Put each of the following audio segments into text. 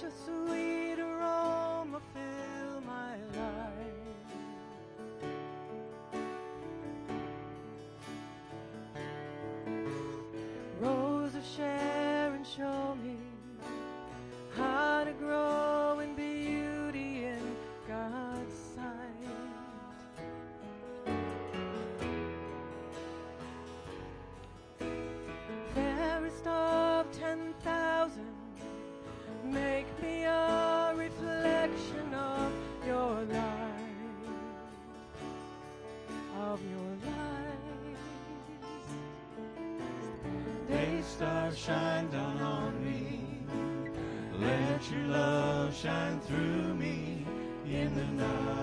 precious star shine down on me. Let your love shine through me in the night.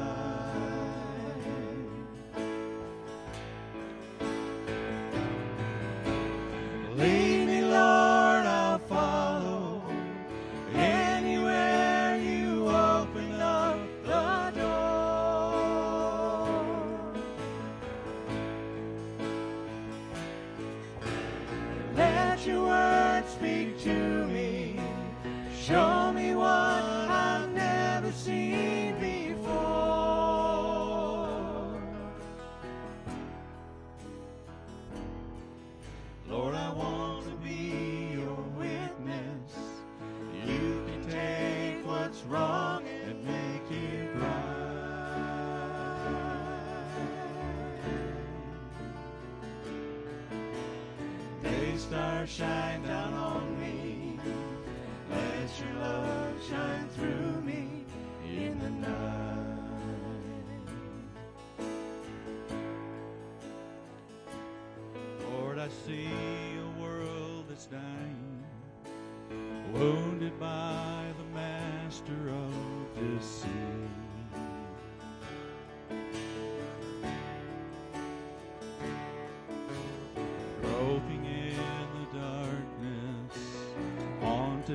Your word speak to me.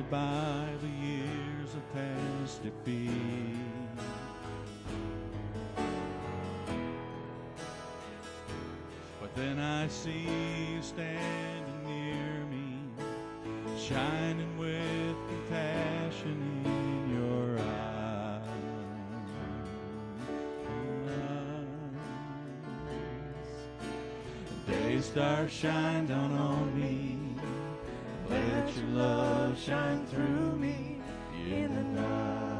By the years of past defeat. But then I see you standing near me, shining with compassion in your eyes. Day star shine down on me. Let your love shine through me in the night.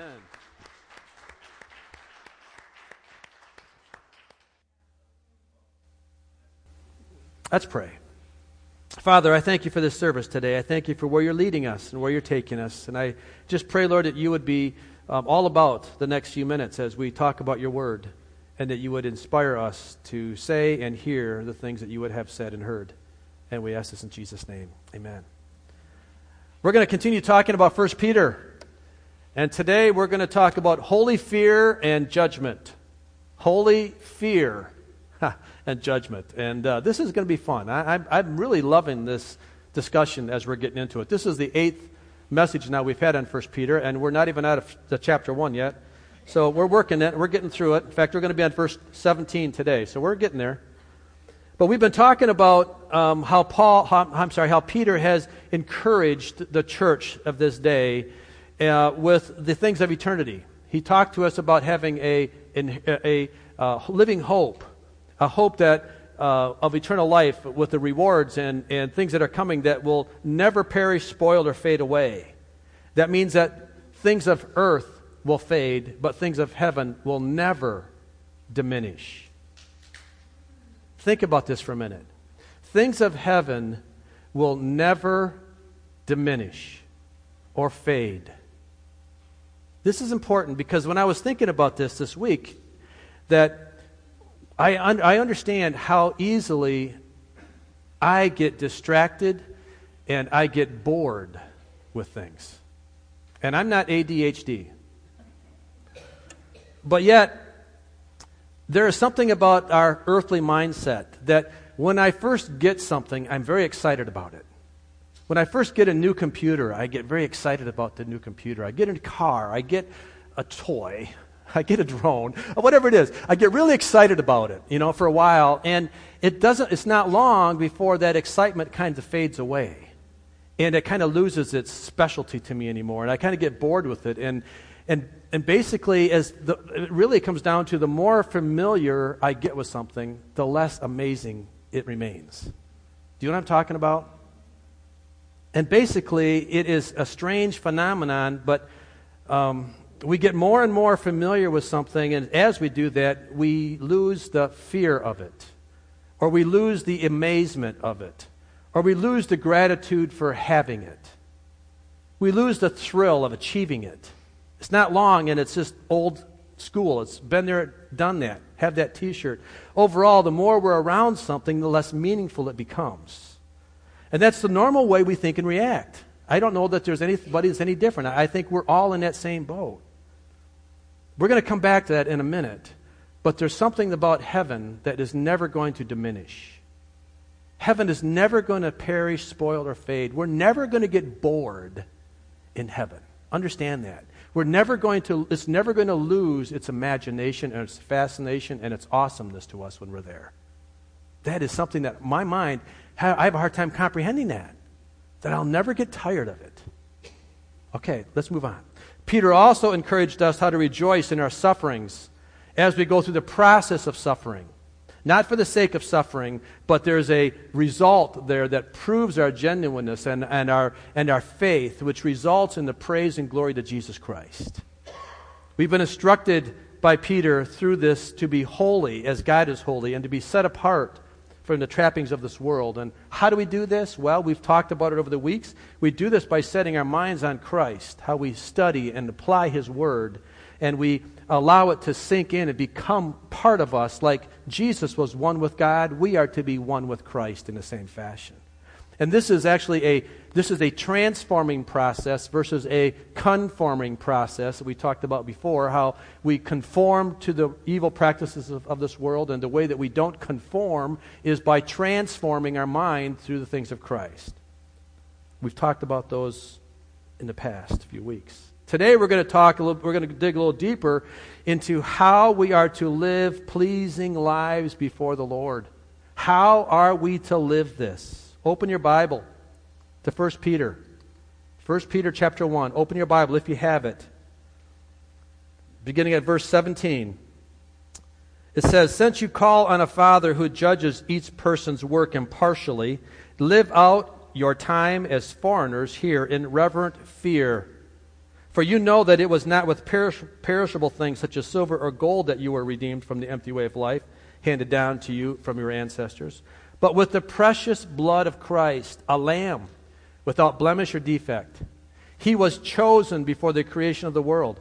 Amen. Let's pray. Father, I thank you for this service today. I thank you for where you're leading us and where you're taking us. And I just pray, Lord, that you would be um, all about the next few minutes as we talk about your word and that you would inspire us to say and hear the things that you would have said and heard. And we ask this in Jesus' name. Amen. We're going to continue talking about 1 Peter. And today we're going to talk about holy fear and judgment. Holy fear and judgment. And uh, this is going to be fun. I, I'm, I'm really loving this discussion as we're getting into it. This is the eighth message now we've had on First Peter, and we're not even out of the chapter 1 yet. So we're working it. We're getting through it. In fact, we're going to be on verse 17 today. So we're getting there. But we've been talking about um, how Paul, how, I'm sorry, how Peter has encouraged the church of this day uh, with the things of eternity. He talked to us about having a, a, a uh, living hope, a hope that uh, of eternal life with the rewards and, and things that are coming that will never perish, spoil, or fade away. That means that things of earth will fade, but things of heaven will never diminish. Think about this for a minute. Things of heaven will never diminish or fade. This is important because when I was thinking about this this week, that I, un- I understand how easily I get distracted and I get bored with things. And I'm not ADHD. But yet, there is something about our earthly mindset that when I first get something, I'm very excited about it. When I first get a new computer, I get very excited about the new computer. I get a car, I get a toy, I get a drone, uh, whatever it is. I get really excited about it, you know, for a while. And it doesn't, it's not long before that excitement kind of fades away. And it kind of loses its specialty to me anymore. And I kind of get bored with it. And, and, and basically, as the, it really comes down to the more familiar I get with something, the less amazing it remains. Do you know what I'm talking about? And basically, it is a strange phenomenon, but um, we get more and more familiar with something, and as we do that, we lose the fear of it, or we lose the amazement of it, or we lose the gratitude for having it. We lose the thrill of achieving it. It's not long, and it's just old school. It's been there, done that. Have that t shirt. Overall, the more we're around something, the less meaningful it becomes. And that's the normal way we think and react. I don't know that there's anybody that's any different. I think we're all in that same boat. We're going to come back to that in a minute. But there's something about heaven that is never going to diminish. Heaven is never going to perish, spoil, or fade. We're never going to get bored in heaven. Understand that. We're never going to, it's never going to lose its imagination and its fascination and its awesomeness to us when we're there. That is something that my mind, I have a hard time comprehending that. That I'll never get tired of it. Okay, let's move on. Peter also encouraged us how to rejoice in our sufferings as we go through the process of suffering. Not for the sake of suffering, but there's a result there that proves our genuineness and, and, our, and our faith, which results in the praise and glory to Jesus Christ. We've been instructed by Peter through this to be holy as God is holy and to be set apart from the trappings of this world. And how do we do this? Well, we've talked about it over the weeks. We do this by setting our minds on Christ, how we study and apply His Word, and we allow it to sink in and become part of us. Like Jesus was one with God, we are to be one with Christ in the same fashion. And this is actually a this is a transforming process versus a conforming process that we talked about before, how we conform to the evil practices of, of this world, and the way that we don't conform is by transforming our mind through the things of Christ. We've talked about those in the past few weeks. Today we're going to talk a little, we're going to dig a little deeper into how we are to live pleasing lives before the Lord. How are we to live this? Open your Bible to 1 Peter. 1 Peter chapter 1. Open your Bible if you have it. Beginning at verse 17. It says, Since you call on a Father who judges each person's work impartially, live out your time as foreigners here in reverent fear. For you know that it was not with perish- perishable things such as silver or gold that you were redeemed from the empty way of life handed down to you from your ancestors but with the precious blood of Christ, a lamb without blemish or defect. He was chosen before the creation of the world,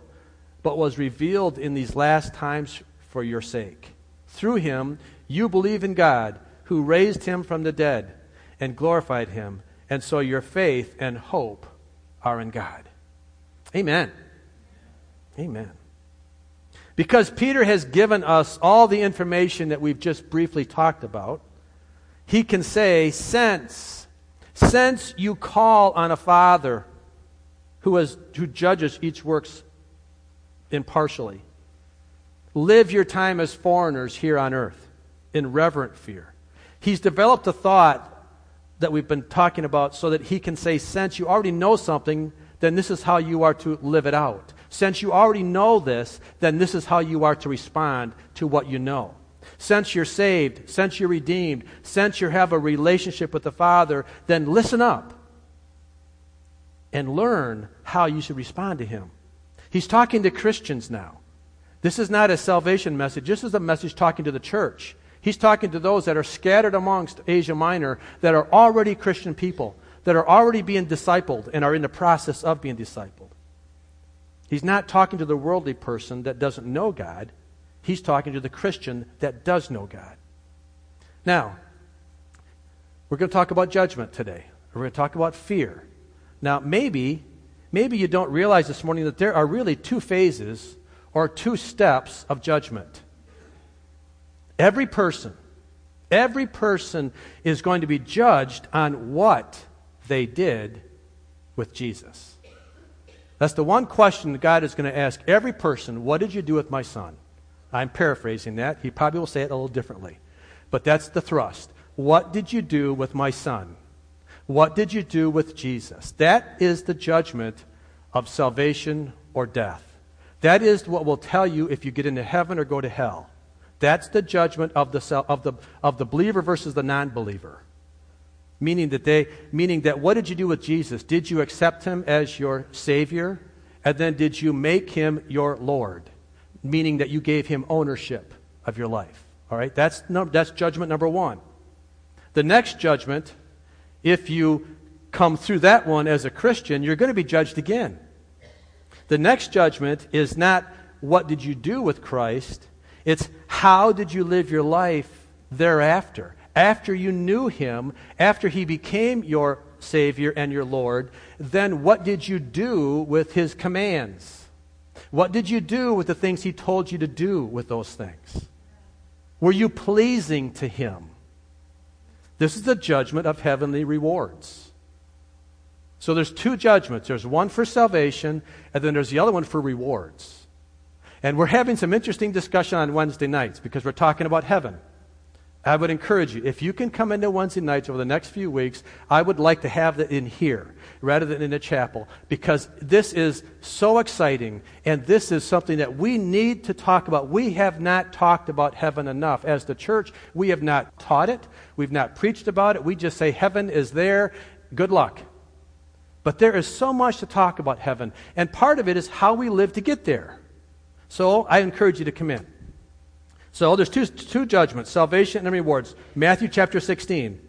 but was revealed in these last times for your sake. Through him, you believe in God, who raised him from the dead and glorified him, and so your faith and hope are in God. Amen. Amen. Because Peter has given us all the information that we've just briefly talked about, he can say, Since, since you call on a Father who, has, who judges each works impartially, live your time as foreigners here on earth in reverent fear. He's developed a thought that we've been talking about so that he can say, Since you already know something, then this is how you are to live it out. Since you already know this, then this is how you are to respond to what you know. Since you're saved, since you're redeemed, since you have a relationship with the Father, then listen up and learn how you should respond to Him. He's talking to Christians now. This is not a salvation message, this is a message talking to the church. He's talking to those that are scattered amongst Asia Minor that are already Christian people, that are already being discipled and are in the process of being discipled. He's not talking to the worldly person that doesn't know God. He's talking to the Christian that does know God. Now, we're going to talk about judgment today. We're going to talk about fear. Now, maybe, maybe you don't realize this morning that there are really two phases or two steps of judgment. Every person, every person is going to be judged on what they did with Jesus. That's the one question that God is going to ask every person What did you do with my son? I'm paraphrasing that. He probably will say it a little differently. But that's the thrust. What did you do with my son? What did you do with Jesus? That is the judgment of salvation or death. That is what will tell you if you get into heaven or go to hell. That's the judgment of the, of the, of the believer versus the non believer. Meaning that, they, meaning that what did you do with Jesus? Did you accept him as your Savior? And then did you make him your Lord? Meaning that you gave him ownership of your life. All right? That's, no, that's judgment number one. The next judgment, if you come through that one as a Christian, you're going to be judged again. The next judgment is not what did you do with Christ, it's how did you live your life thereafter after you knew him, after he became your Savior and your Lord, then what did you do with his commands? What did you do with the things he told you to do with those things? Were you pleasing to him? This is the judgment of heavenly rewards. So there's two judgments. There's one for salvation, and then there's the other one for rewards. And we're having some interesting discussion on Wednesday nights because we're talking about heaven. I would encourage you, if you can come into Wednesday nights over the next few weeks, I would like to have that in here rather than in a chapel because this is so exciting and this is something that we need to talk about. We have not talked about heaven enough. As the church, we have not taught it, we've not preached about it. We just say heaven is there. Good luck. But there is so much to talk about heaven, and part of it is how we live to get there. So I encourage you to come in. So there's two, two judgments salvation and rewards. Matthew chapter 16.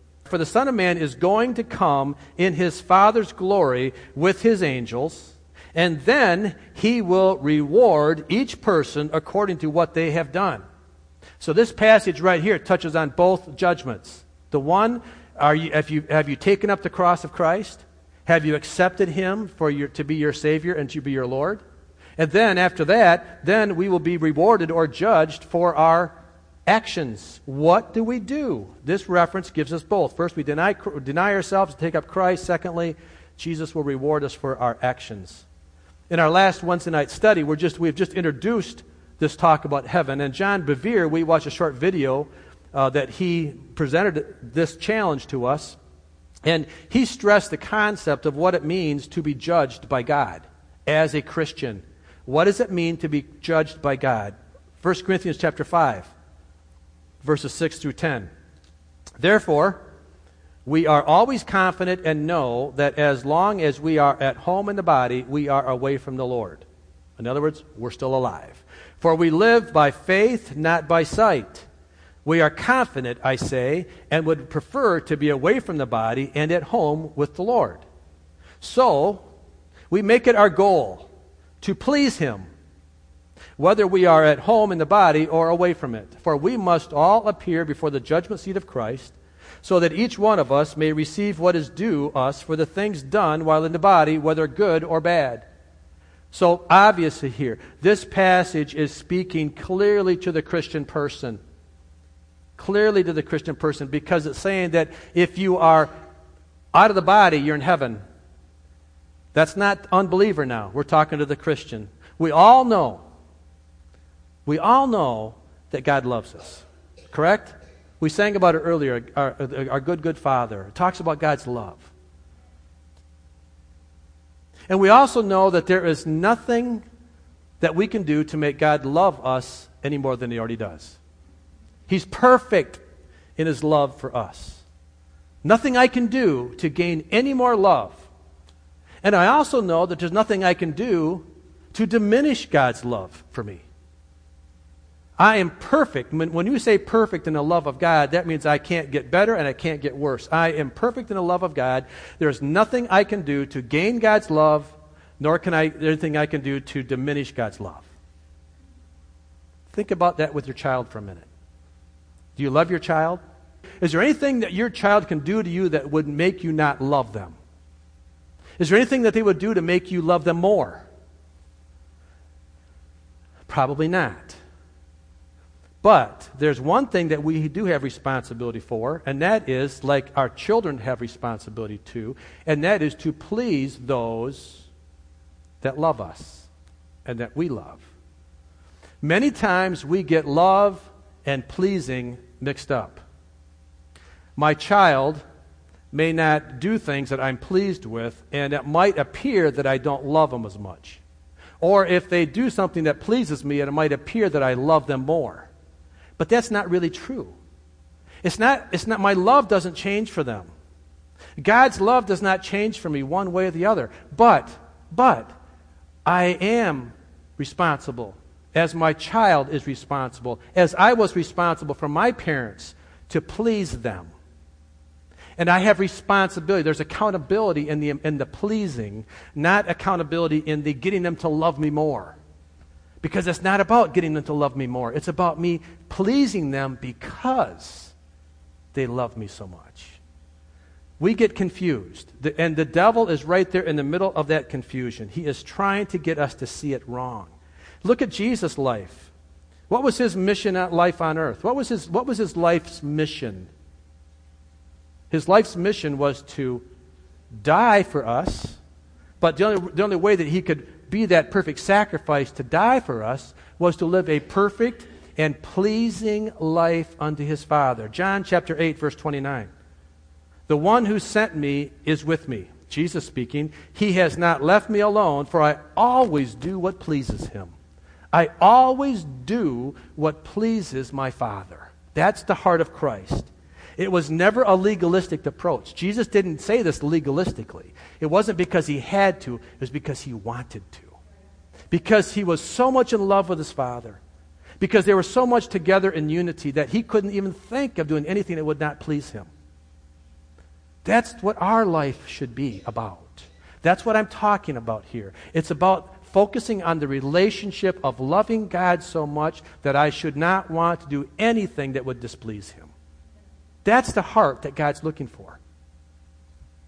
For the Son of Man is going to come in his Father's glory with his angels, and then he will reward each person according to what they have done. So this passage right here touches on both judgments. The one, are you, have, you, have you taken up the cross of Christ? Have you accepted him for your, to be your Savior and to be your Lord? And then after that, then we will be rewarded or judged for our actions. What do we do? This reference gives us both. First, we deny, deny ourselves, take up Christ. Secondly, Jesus will reward us for our actions. In our last Wednesday night study, we're just, we've just introduced this talk about heaven. And John Bevere, we watched a short video uh, that he presented this challenge to us. And he stressed the concept of what it means to be judged by God as a Christian. What does it mean to be judged by God? 1 Corinthians chapter 5 verses 6 through 10. Therefore, we are always confident and know that as long as we are at home in the body, we are away from the Lord. In other words, we're still alive. For we live by faith, not by sight. We are confident, I say, and would prefer to be away from the body and at home with the Lord. So, we make it our goal to please Him whether we are at home in the body or away from it. For we must all appear before the judgment seat of Christ, so that each one of us may receive what is due us for the things done while in the body, whether good or bad. So, obviously, here, this passage is speaking clearly to the Christian person. Clearly to the Christian person, because it's saying that if you are out of the body, you're in heaven. That's not unbeliever now. We're talking to the Christian. We all know we all know that God loves us, correct? We sang about it earlier, our, our good, good Father. It talks about God's love. And we also know that there is nothing that we can do to make God love us any more than He already does. He's perfect in his love for us. Nothing I can do to gain any more love. And I also know that there's nothing I can do to diminish God's love for me. I am perfect. When, you say perfect in the love of God, that means I can't get better and I can't get worse. I am perfect in the love of God. There's nothing I can do to gain God's love, nor can I anything I can do to diminish God's love. Think about that with your child for a minute. Do you love your child? Is there anything that your child can do to you that would make you not love them? Is there anything that they would do to make you love them more? Probably not. But there's one thing that we do have responsibility for, and that is like our children have responsibility to, and that is to please those that love us and that we love. Many times we get love and pleasing mixed up. My child may not do things that I'm pleased with, and it might appear that I don't love them as much. Or if they do something that pleases me, it might appear that I love them more. But that's not really true. It's not, it's not, my love doesn't change for them. God's love does not change for me one way or the other. But, but, I am responsible as my child is responsible, as I was responsible for my parents to please them. And I have responsibility. There's accountability in the, in the pleasing, not accountability in the getting them to love me more. Because it's not about getting them to love me more. It's about me pleasing them because they love me so much. We get confused. The, and the devil is right there in the middle of that confusion. He is trying to get us to see it wrong. Look at Jesus' life. What was his mission at life on earth? What was his, what was his life's mission? His life's mission was to die for us, but the only, the only way that he could be that perfect sacrifice to die for us was to live a perfect and pleasing life unto his Father. John chapter 8, verse 29. The one who sent me is with me. Jesus speaking. He has not left me alone, for I always do what pleases him. I always do what pleases my Father. That's the heart of Christ. It was never a legalistic approach. Jesus didn't say this legalistically. It wasn't because he had to, it was because he wanted to. Because he was so much in love with his Father. Because they were so much together in unity that he couldn't even think of doing anything that would not please him. That's what our life should be about. That's what I'm talking about here. It's about focusing on the relationship of loving God so much that I should not want to do anything that would displease Him. That's the heart that God's looking for.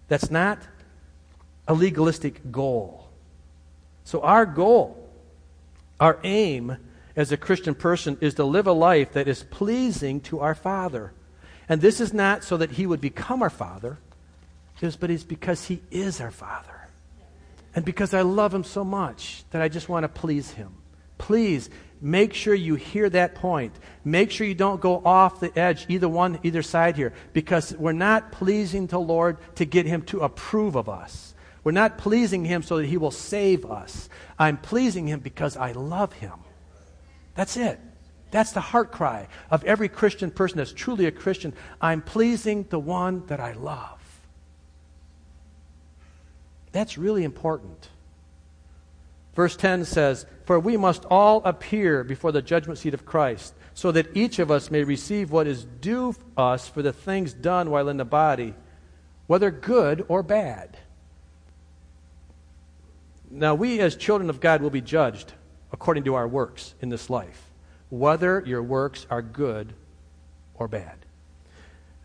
That's not a legalistic goal. So, our goal, our aim as a Christian person is to live a life that is pleasing to our Father. And this is not so that He would become our Father, but it's because He is our Father. And because I love him so much that I just want to please him. Please make sure you hear that point. Make sure you don't go off the edge, either one, either side here, because we're not pleasing the Lord to get him to approve of us. We're not pleasing him so that he will save us. I'm pleasing him because I love him. That's it. That's the heart cry of every Christian person that's truly a Christian. I'm pleasing the one that I love. That's really important. Verse 10 says, For we must all appear before the judgment seat of Christ, so that each of us may receive what is due us for the things done while in the body, whether good or bad. Now, we as children of God will be judged according to our works in this life, whether your works are good or bad.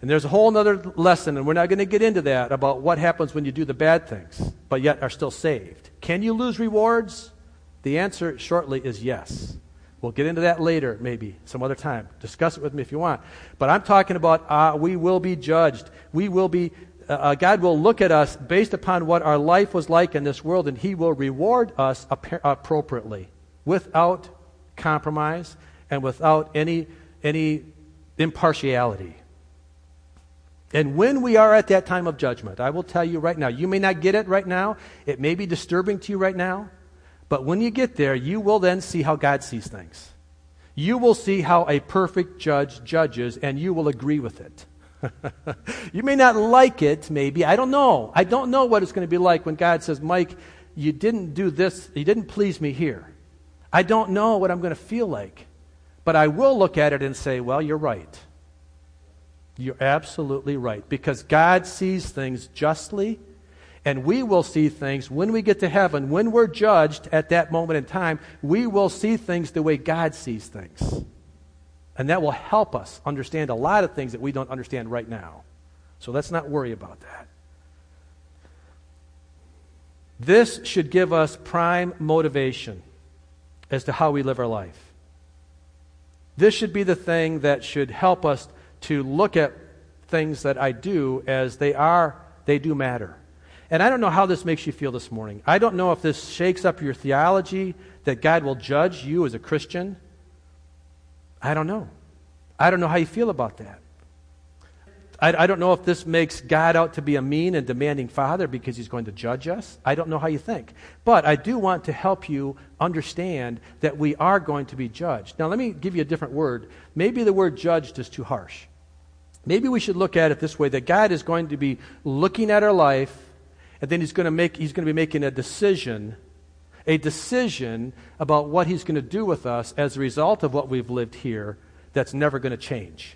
And there's a whole other lesson, and we're not going to get into that about what happens when you do the bad things, but yet are still saved. Can you lose rewards? The answer shortly is yes. We'll get into that later, maybe, some other time. Discuss it with me if you want. But I'm talking about uh, we will be judged. We will be, uh, uh God will look at us based upon what our life was like in this world, and He will reward us appropriately without compromise and without any, any impartiality. And when we are at that time of judgment, I will tell you right now, you may not get it right now. It may be disturbing to you right now. But when you get there, you will then see how God sees things. you will see how a perfect judge judges, and you will agree with it. you may not like it, maybe. I don't know. I don't know what it's going to be like when God says, Mike, you didn't do this, you didn't please me here. I don't know what I'm going to feel like. But I will look at it and say, well, you're right. You're absolutely right. Because God sees things justly, and we will see things when we get to heaven, when we're judged at that moment in time, we will see things the way God sees things. And that will help us understand a lot of things that we don't understand right now. So let's not worry about that. This should give us prime motivation as to how we live our life. This should be the thing that should help us to look at things that I do as they are, they do matter. And I don't know how this makes you feel this morning. I don't know if this shakes up your theology that God will judge you as a Christian. I don't know. I don't know how you feel about that. I, I, don't know if this makes God out to be a mean and demanding father because he's going to judge us. I don't know how you think. But I do want to help you understand that we are going to be judged. Now, let me give you a different word. Maybe the word judged is too harsh. Maybe we should look at it this way that God is going to be looking at our life, and then he's going to, make, he's going to be making a decision, a decision about what he's going to do with us as a result of what we've lived here that's never going to change.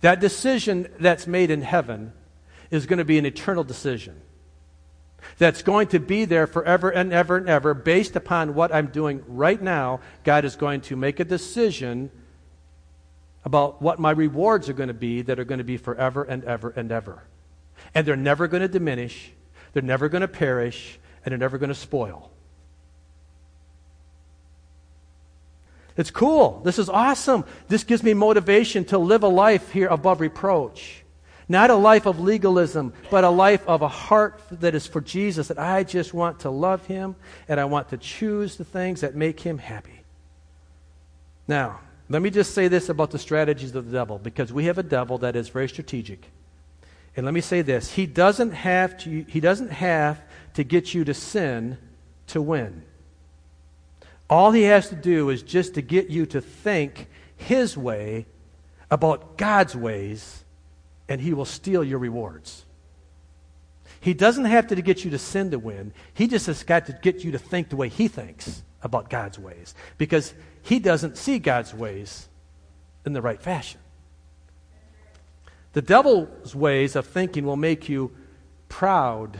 That decision that's made in heaven is going to be an eternal decision. That's going to be there forever and ever and ever based upon what I'm doing right now. God is going to make a decision about what my rewards are going to be that are going to be forever and ever and ever. And they're never going to diminish, they're never going to perish, and they're never going to spoil. It's cool. This is awesome. This gives me motivation to live a life here above reproach. Not a life of legalism, but a life of a heart that is for Jesus, that I just want to love Him and I want to choose the things that make Him happy. Now, let me just say this about the strategies of the devil, because we have a devil that is very strategic. And let me say this he doesn't have to, he doesn't have to get you to sin to win. All he has to do is just to get you to think his way about God's ways, and he will steal your rewards. He doesn't have to get you to sin to win. He just has got to get you to think the way he thinks about God's ways because he doesn't see God's ways in the right fashion. The devil's ways of thinking will make you proud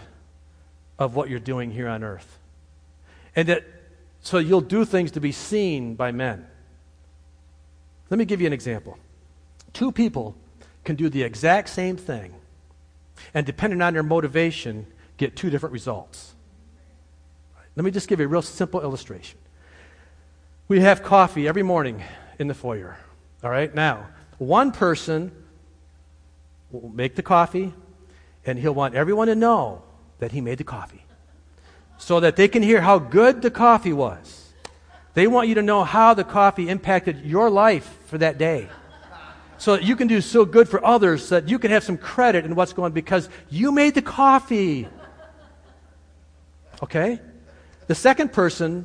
of what you're doing here on earth. And that so you'll do things to be seen by men. Let me give you an example. Two people can do the exact same thing, and depending on their motivation, get two different results. Let me just give you a real simple illustration. We have coffee every morning in the foyer. All right? Now, one person will make the coffee, and he'll want everyone to know that he made the coffee so that they can hear how good the coffee was. They want you to know how the coffee impacted your life for that day. So that you can do so good for others that you can have some credit in what's going because you made the coffee. Okay? The second person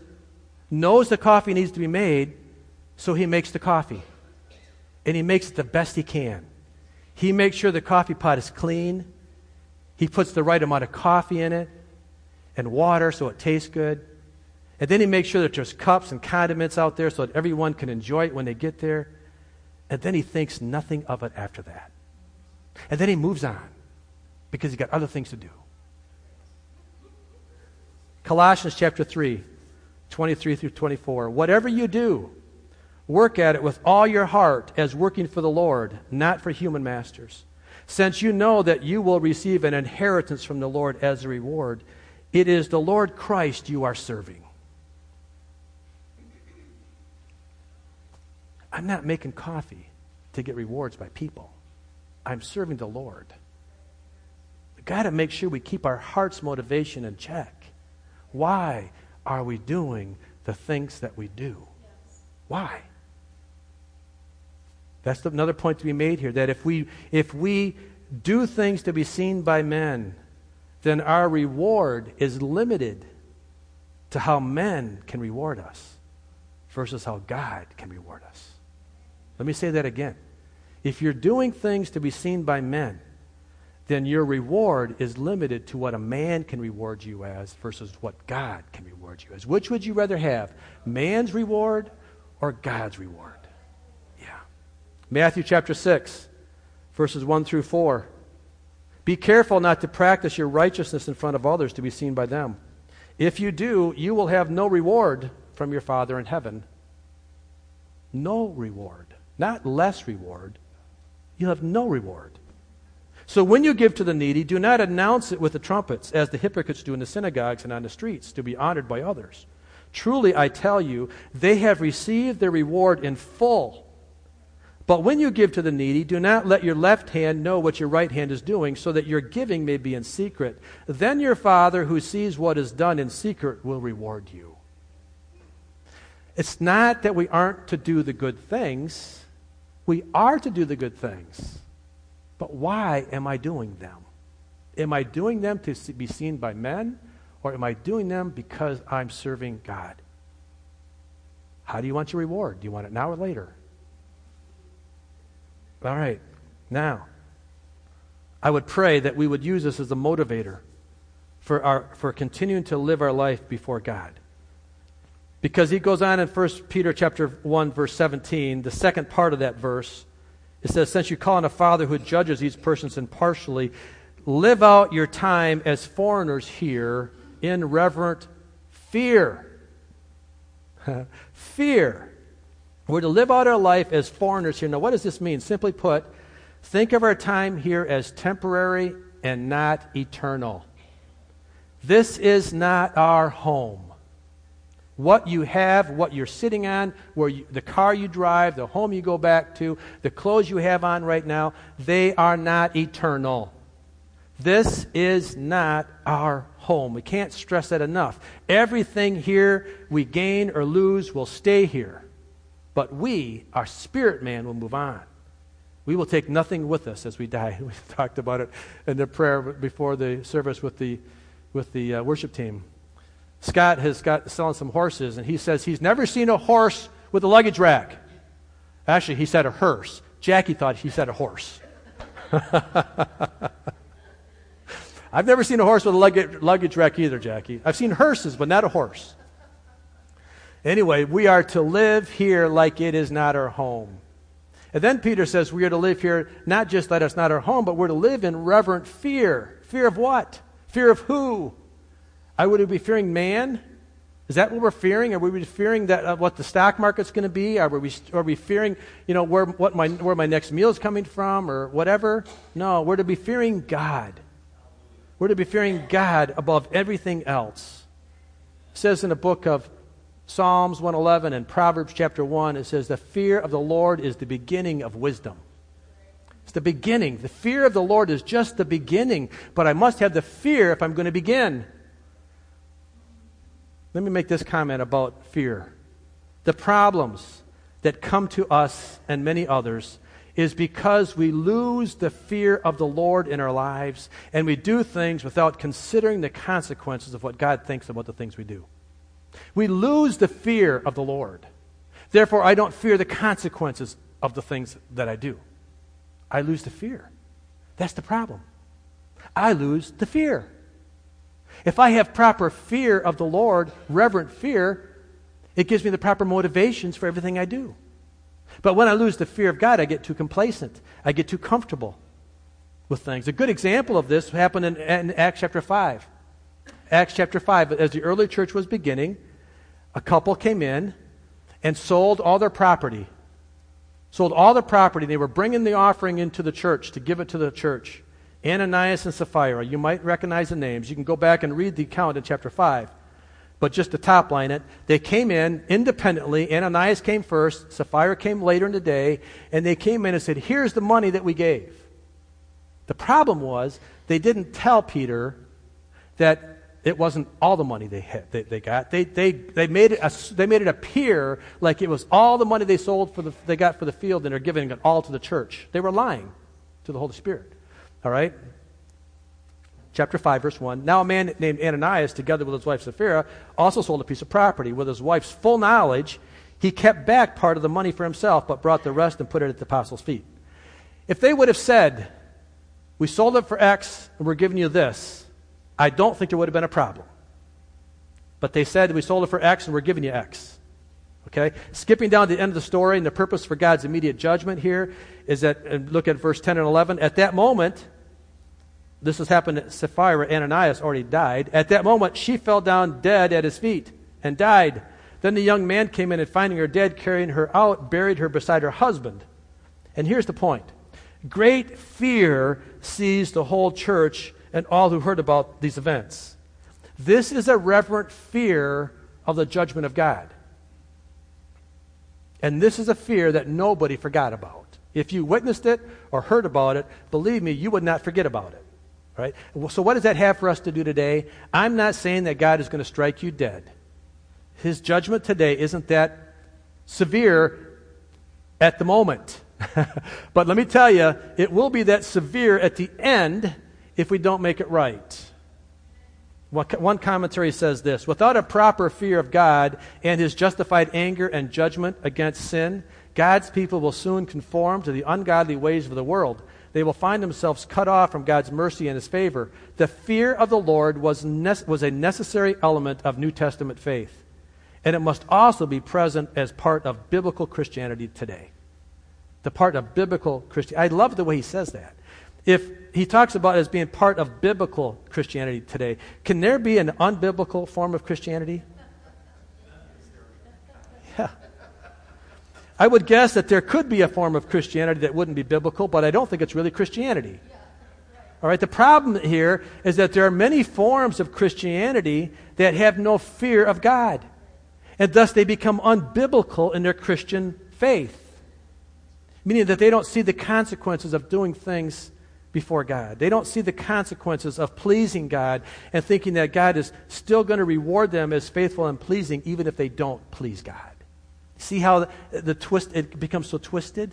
knows the coffee needs to be made, so he makes the coffee. And he makes it the best he can. He makes sure the coffee pot is clean. He puts the right amount of coffee in it and water so it tastes good. And then he makes sure that there's cups and condiments out there so that everyone can enjoy it when they get there. And then he thinks nothing of it after that. And then he moves on because he's got other things to do. Colossians chapter 3, 23 through 24. Whatever you do, work at it with all your heart as working for the Lord, not for human masters, since you know that you will receive an inheritance from the Lord as a reward. It is the Lord Christ you are serving. I'm not making coffee to get rewards by people. I'm serving the Lord. We've got to make sure we keep our heart's motivation in check. Why are we doing the things that we do? Why? That's another point to be made here that if we, if we do things to be seen by men, then our reward is limited to how men can reward us. versus how God can reward us. Let me say that again. If you're doing things to be seen by men, then your reward is limited to what a man can reward you as versus what God can reward you as. Which would you rather have, man's reward or God's reward? Yeah. Matthew chapter 6, verses 1 through 4. Be careful not to practice your righteousness in front of others to be seen by them. If you do, you will have no reward from your Father in heaven. No reward. Not less reward. You'll have no reward. So when you give to the needy, do not announce it with the trumpets, as the hypocrites do in the synagogues and on the streets, to be honored by others. Truly, I tell you, they have received their reward in full. But when you give to the needy, do not let your left hand know what your right hand is doing, so that your giving may be in secret. Then your Father, who sees what is done in secret, will reward you. It's not that we aren't to do the good things, we are to do the good things. But why am I doing them? Am I doing them to be seen by men, or am I doing them because I'm serving God? How do you want your reward? Do you want it now or later? All right, now, I would pray that we would use this as a motivator for, our, for continuing to live our life before God. Because he goes on in 1 Peter chapter 1, verse 17, the second part of that verse, it says, Since you call on a Father who judges these persons impartially, live out your time as foreigners here in reverent fear. fear. We're to live out our life as foreigners here. Now, what does this mean? Simply put, think of our time here as temporary and not eternal. This is not our home what you have, what you're sitting on, where you, the car you drive, the home you go back to, the clothes you have on right now, they are not eternal. This is not our home. We can't stress that enough. Everything here we gain or lose will stay here. But we, our spirit man, will move on. We will take nothing with us as we die. We talked about it in the prayer before the service with the, with the uh, worship team. Scott has got selling some horses, and he says he's never seen a horse with a luggage rack. Actually, he said a hearse. Jackie thought he said a horse. I've never seen a horse with a luggage, luggage rack either, Jackie. I've seen hearses, but not a horse. Anyway, we are to live here like it is not our home. And then Peter says we are to live here not just that it's not our home, but we're to live in reverent fear. Fear of what? Fear of who? I would be fearing man? Is that what we're fearing? Are we fearing that uh, what the stock market's going to be? Are we, are we fearing, you know, where, what my, where my next meal is coming from or whatever? No, we're to be fearing God. We're to be fearing God above everything else. It says in the book of Psalms 111 and Proverbs chapter 1, it says, The fear of the Lord is the beginning of wisdom. It's the beginning. The fear of the Lord is just the beginning, but I must have the fear if I'm going to begin. Let me make this comment about fear. The problems that come to us and many others is because we lose the fear of the Lord in our lives and we do things without considering the consequences of what God thinks about the things we do. We lose the fear of the Lord. Therefore, I don't fear the consequences of the things that I do. I lose the fear. That's the problem. I lose the fear. If I have proper fear of the Lord, reverent fear, it gives me the proper motivations for everything I do. But when I lose the fear of God, I get too complacent. I get too comfortable with things. A good example of this happened in, in Acts chapter 5. Acts chapter 5, as the early church was beginning, a couple came in and sold all their property. Sold all their property. They were bringing the offering into the church to give it to the church. Ananias and Sapphira. You might recognize the names. You can go back and read the account in chapter 5. But just to top line it, they came in independently. Ananias came first, Sapphira came later in the day, and they came in and said, Here's the money that we gave. The problem was they didn't tell Peter that it wasn't all the money they, had, they, they got. They, they, they, made it they made it appear like it was all the money they sold for the, they got for the field and they're giving it all to the church. They were lying to the Holy Spirit. All right? Chapter 5, verse 1. Now a man named Ananias, together with his wife Sapphira, also sold a piece of property. With his wife's full knowledge, He kept back part of the money for himself, but brought the rest and put it at the apostles' feet. If they would have said, We sold it for X and we're giving you this, I don't think there would have been a problem. But they said, We sold it for X and we're giving you X. Okay? Skipping down to the end of the story, and the purpose for God's immediate judgment here is that, and look at verse 10 and 11. At that moment, this has happened at Sapphira, Ananias already died. At that moment, she fell down dead at his feet and died. Then the young man came in and finding her dead, carrying her out, buried her beside her husband. And here's the point great fear seized the whole church and all who heard about these events. This is a reverent fear of the judgment of God. And this is a fear that nobody forgot about. If you witnessed it or heard about it, believe me, you would not forget about it. Right? So, what does that have for us to do today? I'm not saying that God is going to strike you dead. His judgment today isn't that severe at the moment. but let me tell you, it will be that severe at the end if we don't make it right. One commentary says this Without a proper fear of God and his justified anger and judgment against sin, God's people will soon conform to the ungodly ways of the world. They will find themselves cut off from God's mercy and his favor. The fear of the Lord was, was a necessary element of New Testament faith, and it must also be present as part of biblical Christianity today. The part of biblical Christianity. I love the way he says that if he talks about as being part of biblical Christianity today, can there be an unbiblical form of Christianity? Yeah. I would guess that there could be a form of Christianity that wouldn't be biblical, but I don't think it's really Christianity. All right, the problem here is that there are many forms of Christianity that have no fear of God, and thus they become unbiblical in their Christian faith, meaning that they don't see the consequences of doing things before God. They don't see the consequences of pleasing God and thinking that God is still going to reward them as faithful and pleasing even if they don't please God. See how the, the twist it becomes so twisted?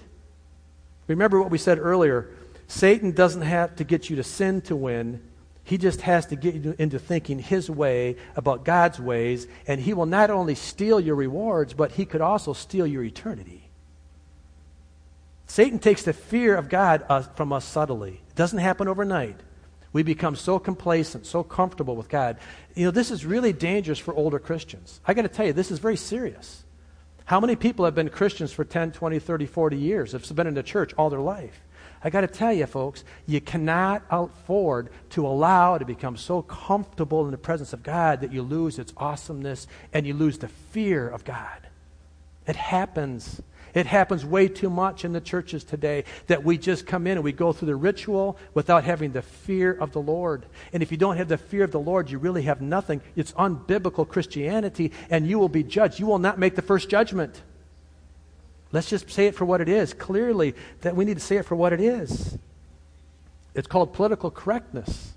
Remember what we said earlier. Satan doesn't have to get you to sin to win. He just has to get you into thinking his way about God's ways, and he will not only steal your rewards, but he could also steal your eternity. Satan takes the fear of God uh, from us subtly. Doesn't happen overnight. We become so complacent, so comfortable with God. You know, this is really dangerous for older Christians. I got to tell you, this is very serious. How many people have been Christians for 10, 20, 30, 40 years, have been in the church all their life? I got to tell you, folks, you cannot afford to allow to become so comfortable in the presence of God that you lose its awesomeness and you lose the fear of God. It happens. It happens way too much in the churches today that we just come in and we go through the ritual without having the fear of the Lord. And if you don't have the fear of the Lord, you really have nothing. It's unbiblical Christianity, and you will be judged. You will not make the first judgment. Let's just say it for what it is. Clearly, that we need to say it for what it is. It's called political correctness.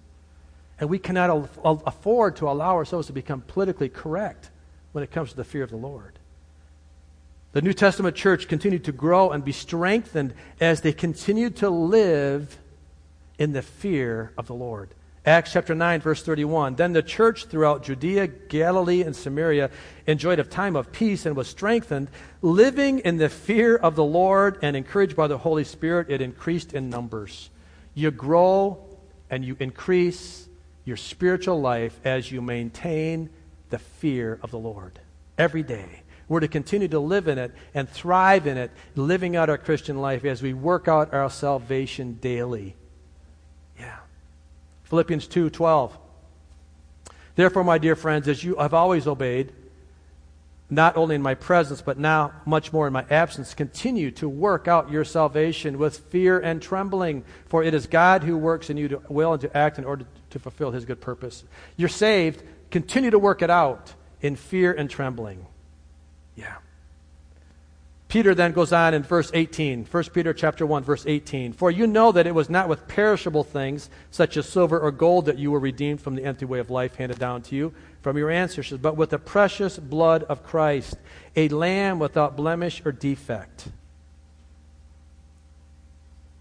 And we cannot afford to allow ourselves to become politically correct when it comes to the fear of the Lord. The New Testament church continued to grow and be strengthened as they continued to live in the fear of the Lord. Acts chapter 9, verse 31. Then the church throughout Judea, Galilee, and Samaria enjoyed a time of peace and was strengthened, living in the fear of the Lord and encouraged by the Holy Spirit. It increased in numbers. You grow and you increase your spiritual life as you maintain the fear of the Lord every day. We're to continue to live in it and thrive in it, living out our Christian life as we work out our salvation daily. Yeah. Philippians 2:12. Therefore, my dear friends, as you have always obeyed, not only in my presence, but now much more in my absence, continue to work out your salvation with fear and trembling, for it is God who works in you to will and to act in order to fulfill his good purpose. You're saved, continue to work it out in fear and trembling. Yeah. Peter then goes on in verse 18, 1 Peter chapter 1 verse 18, "For you know that it was not with perishable things such as silver or gold that you were redeemed from the empty way of life handed down to you from your ancestors, but with the precious blood of Christ, a lamb without blemish or defect."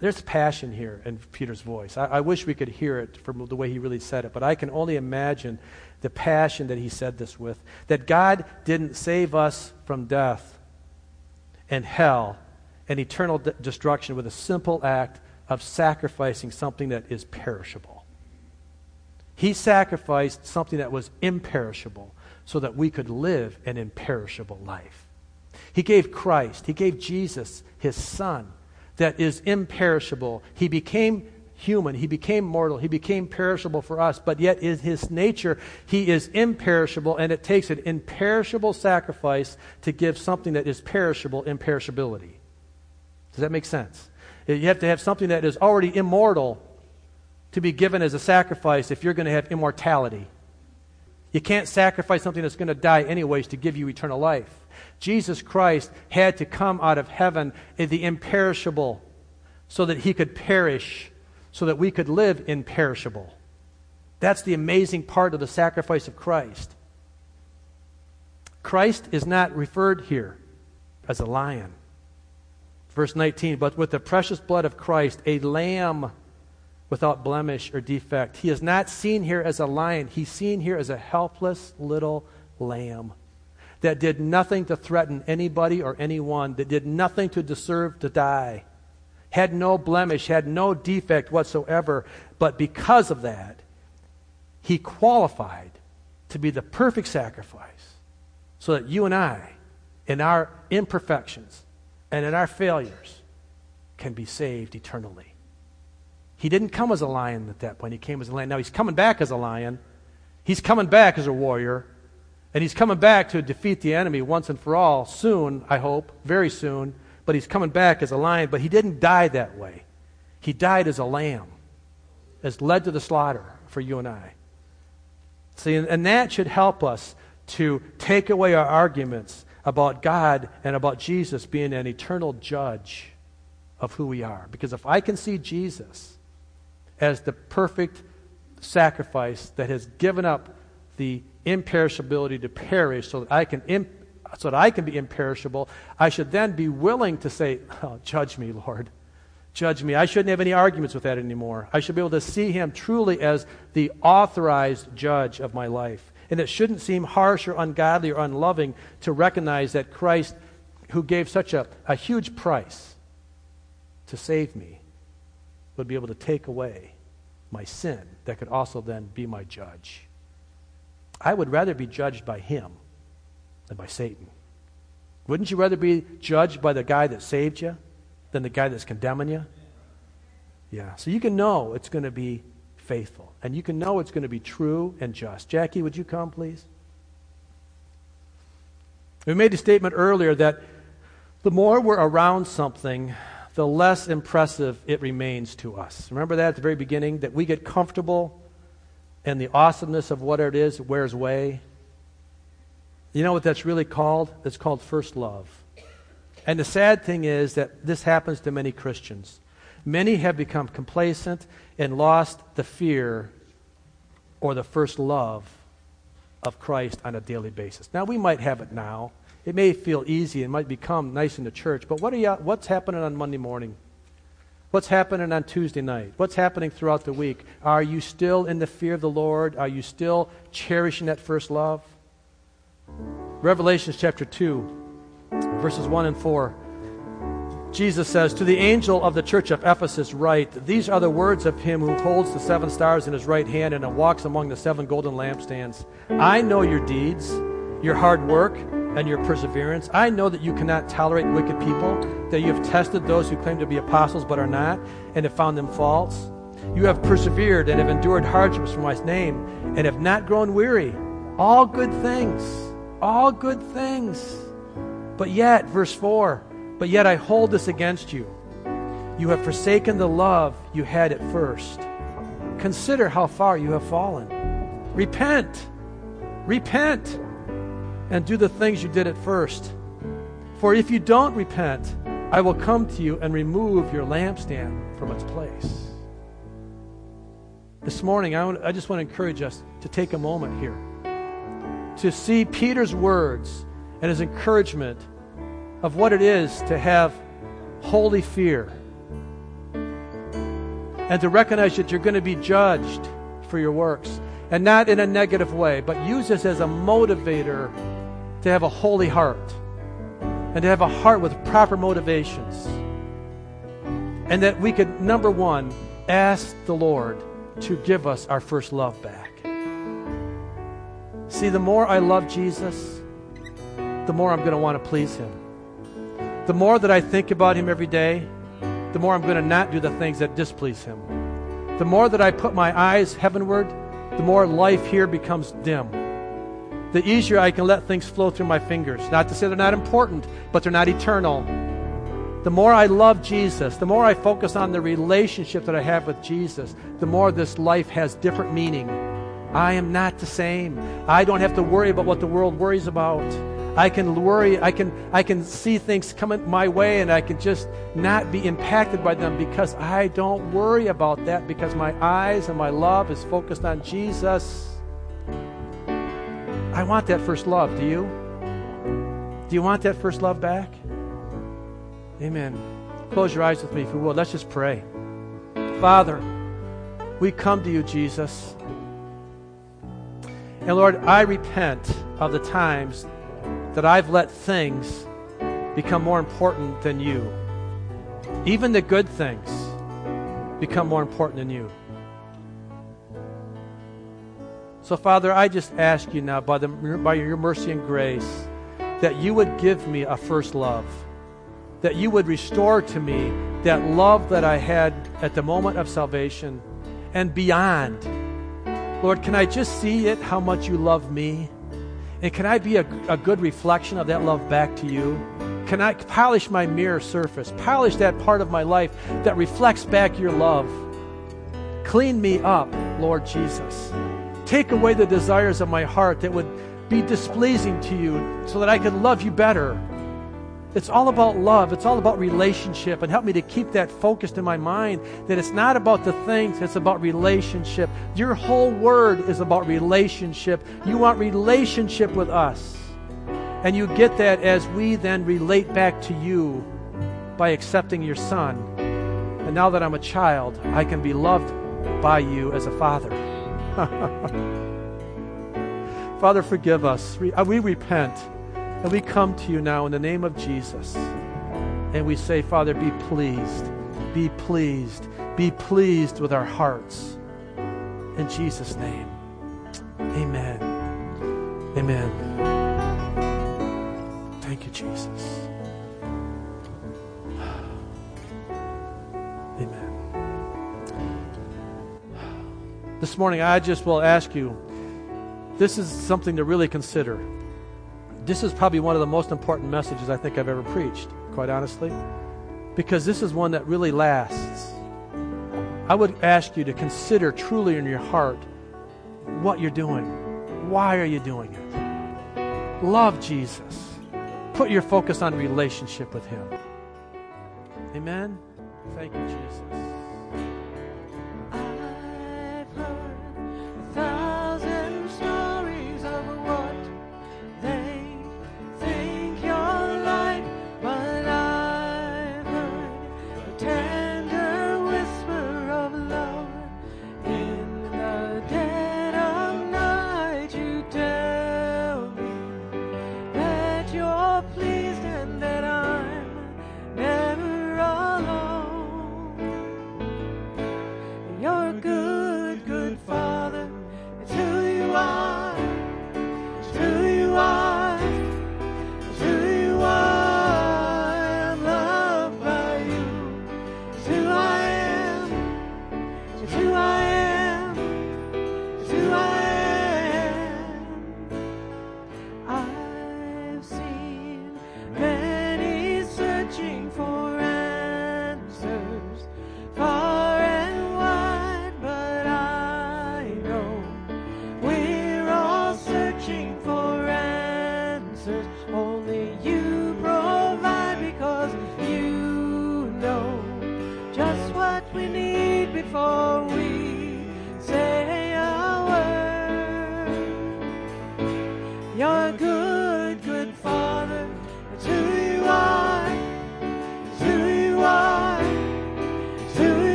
There's passion here in Peter's voice. I, I wish we could hear it from the way he really said it, but I can only imagine the passion that he said this with. That God didn't save us from death and hell and eternal de- destruction with a simple act of sacrificing something that is perishable. He sacrificed something that was imperishable so that we could live an imperishable life. He gave Christ, He gave Jesus, His Son, that is imperishable. He became human. He became mortal. He became perishable for us, but yet in his nature, he is imperishable, and it takes an imperishable sacrifice to give something that is perishable imperishability. Does that make sense? You have to have something that is already immortal to be given as a sacrifice if you're going to have immortality. You can't sacrifice something that's going to die anyways to give you eternal life. Jesus Christ had to come out of heaven in the imperishable so that he could perish so that we could live imperishable. That's the amazing part of the sacrifice of Christ. Christ is not referred here as a lion. Verse 19, but with the precious blood of Christ, a lamb without blemish or defect. He is not seen here as a lion, he's seen here as a helpless little lamb that did nothing to threaten anybody or anyone, that did nothing to deserve to die had no blemish, had no defect whatsoever. But because of that, he qualified to be the perfect sacrifice so that you and I, in our imperfections and in our failures, can be saved eternally. He didn't come as a lion at that point. He came as a lion. Now he's coming back as a lion. He's coming back as a warrior. And he's coming back to defeat the enemy once and for all soon, I hope, very soon but he's coming back as a lion. But he didn't die that way. He died as a lamb, as led to the slaughter for you and I. See, and, that should help us to take away our arguments about God and about Jesus being an eternal judge of who we are. Because if I can see Jesus as the perfect sacrifice that has given up the imperishability to perish so that I can imp- so that I can be imperishable, I should then be willing to say, oh, Judge me, Lord. Judge me. I shouldn't have any arguments with that anymore. I should be able to see Him truly as the authorized judge of my life. And it shouldn't seem harsh or ungodly or unloving to recognize that Christ, who gave such a, a huge price to save me, would be able to take away my sin that could also then be my judge. I would rather be judged by Him than by Satan. Wouldn't you rather be judged by the guy that saved you than the guy that's condemning you? Yeah. So you can know it's going to be faithful. And you can know it's going to be true and just. Jackie, would you come, please? We made a statement earlier that the more we're around something, the less impressive it remains to us. Remember that at the very beginning? That we get comfortable and the awesomeness of what it is wears away. You know what that's really called? It's called first love. And the sad thing is that this happens to many Christians. Many have become complacent and lost the fear or the first love of Christ on a daily basis. Now, we might have it now. It may feel easy and might become nice in the church, but what are you, what's happening on Monday morning? What's happening on Tuesday night? What's happening throughout the week? Are you still in the fear of the Lord? Are you still cherishing that first love? Revelation chapter 2, verses 1 and 4. Jesus says, To the angel of the church of Ephesus, write, These are the words of him who holds the seven stars in his right hand and walks among the seven golden lampstands. I know your deeds, your hard work, and your perseverance. I know that you cannot tolerate wicked people, that you have tested those who claim to be apostles but are not, and have found them false. You have persevered and have endured hardships for my name, and have not grown weary. All good things all good things. But yet, verse 4, but yet I hold this against you. You have forsaken the love you had at first. Consider how far you have fallen. Repent. Repent. And do the things you did at first. For if you don't repent, I will come to you and remove your lampstand from its place. This morning, I, want, I just want to encourage us to take a moment here to see Peter's words and his encouragement of what it is to have holy fear and to recognize that you're going to be judged for your works and not in a negative way, but use this as a motivator to have a holy heart. and to have a heart with proper motivations. And that we could, number one, ask the Lord to give us our first love back. See, the more I love Jesus, the more I'm going to want to please Him. The more that I think about Him every day, the more I'm going to not do the things that displease Him. The more that I put my eyes heavenward, the more life here becomes dim. The easier I can let things flow through my fingers. Not to say they're not important, but they're not eternal. The more I love Jesus, the more I focus on the relationship that I have with Jesus, the more this life has different meaning. I am not the same. I don't have to worry about what the world worries about. I can worry, I can, I can see things coming my way and I can just not be impacted by them because I don't worry about that because my eyes and my love is focused on Jesus. I want that first love. Do you? Do you want that first love back? Amen. Close your eyes with me if you will. Let's just pray. Father, we come to you, Jesus. And Lord, I repent of the times that I've let things become more important than you. Even the good things become more important than you. So, Father, I just ask you now, by, the, by your mercy and grace, that you would give me a first love, that you would restore to me that love that I had at the moment of salvation and beyond. Lord, can I just see it, how much you love me? And can I be a, a good reflection of that love back to you? Can I polish my mirror surface, polish that part of my life that reflects back your love? Clean me up, Lord Jesus. Take away the desires of my heart that would be displeasing to you so that I could love you better. It's all about love. It's all about relationship. And help me to keep that focused in my mind that it's not about the things, it's about relationship. Your whole word is about relationship. You want relationship with us. And you get that as we then relate back to you by accepting your son. And now that I'm a child, I can be loved by you as a father. Father, forgive us. We uh, repent. And we come to you now in the name of Jesus. And we say, Father, be pleased, be pleased, be pleased with our hearts. In Jesus' name. Amen. Amen. Thank you, Jesus. Amen. This morning, I just will ask you this is something to really consider this is probably one of the most important messages I think I've ever preached, quite honestly, because this is one that really lasts. I would ask you to consider truly in your heart what you're doing. Why are you doing it? Love Jesus. Put your focus on relationship with Him. Amen. Thank you, Jesus.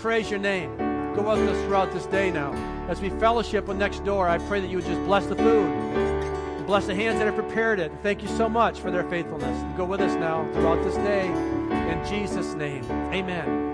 Praise your name. Go with us throughout this day now. As we fellowship with next door, I pray that you would just bless the food. Bless the hands that have prepared it. Thank you so much for their faithfulness. Go with us now throughout this day. In Jesus' name, amen.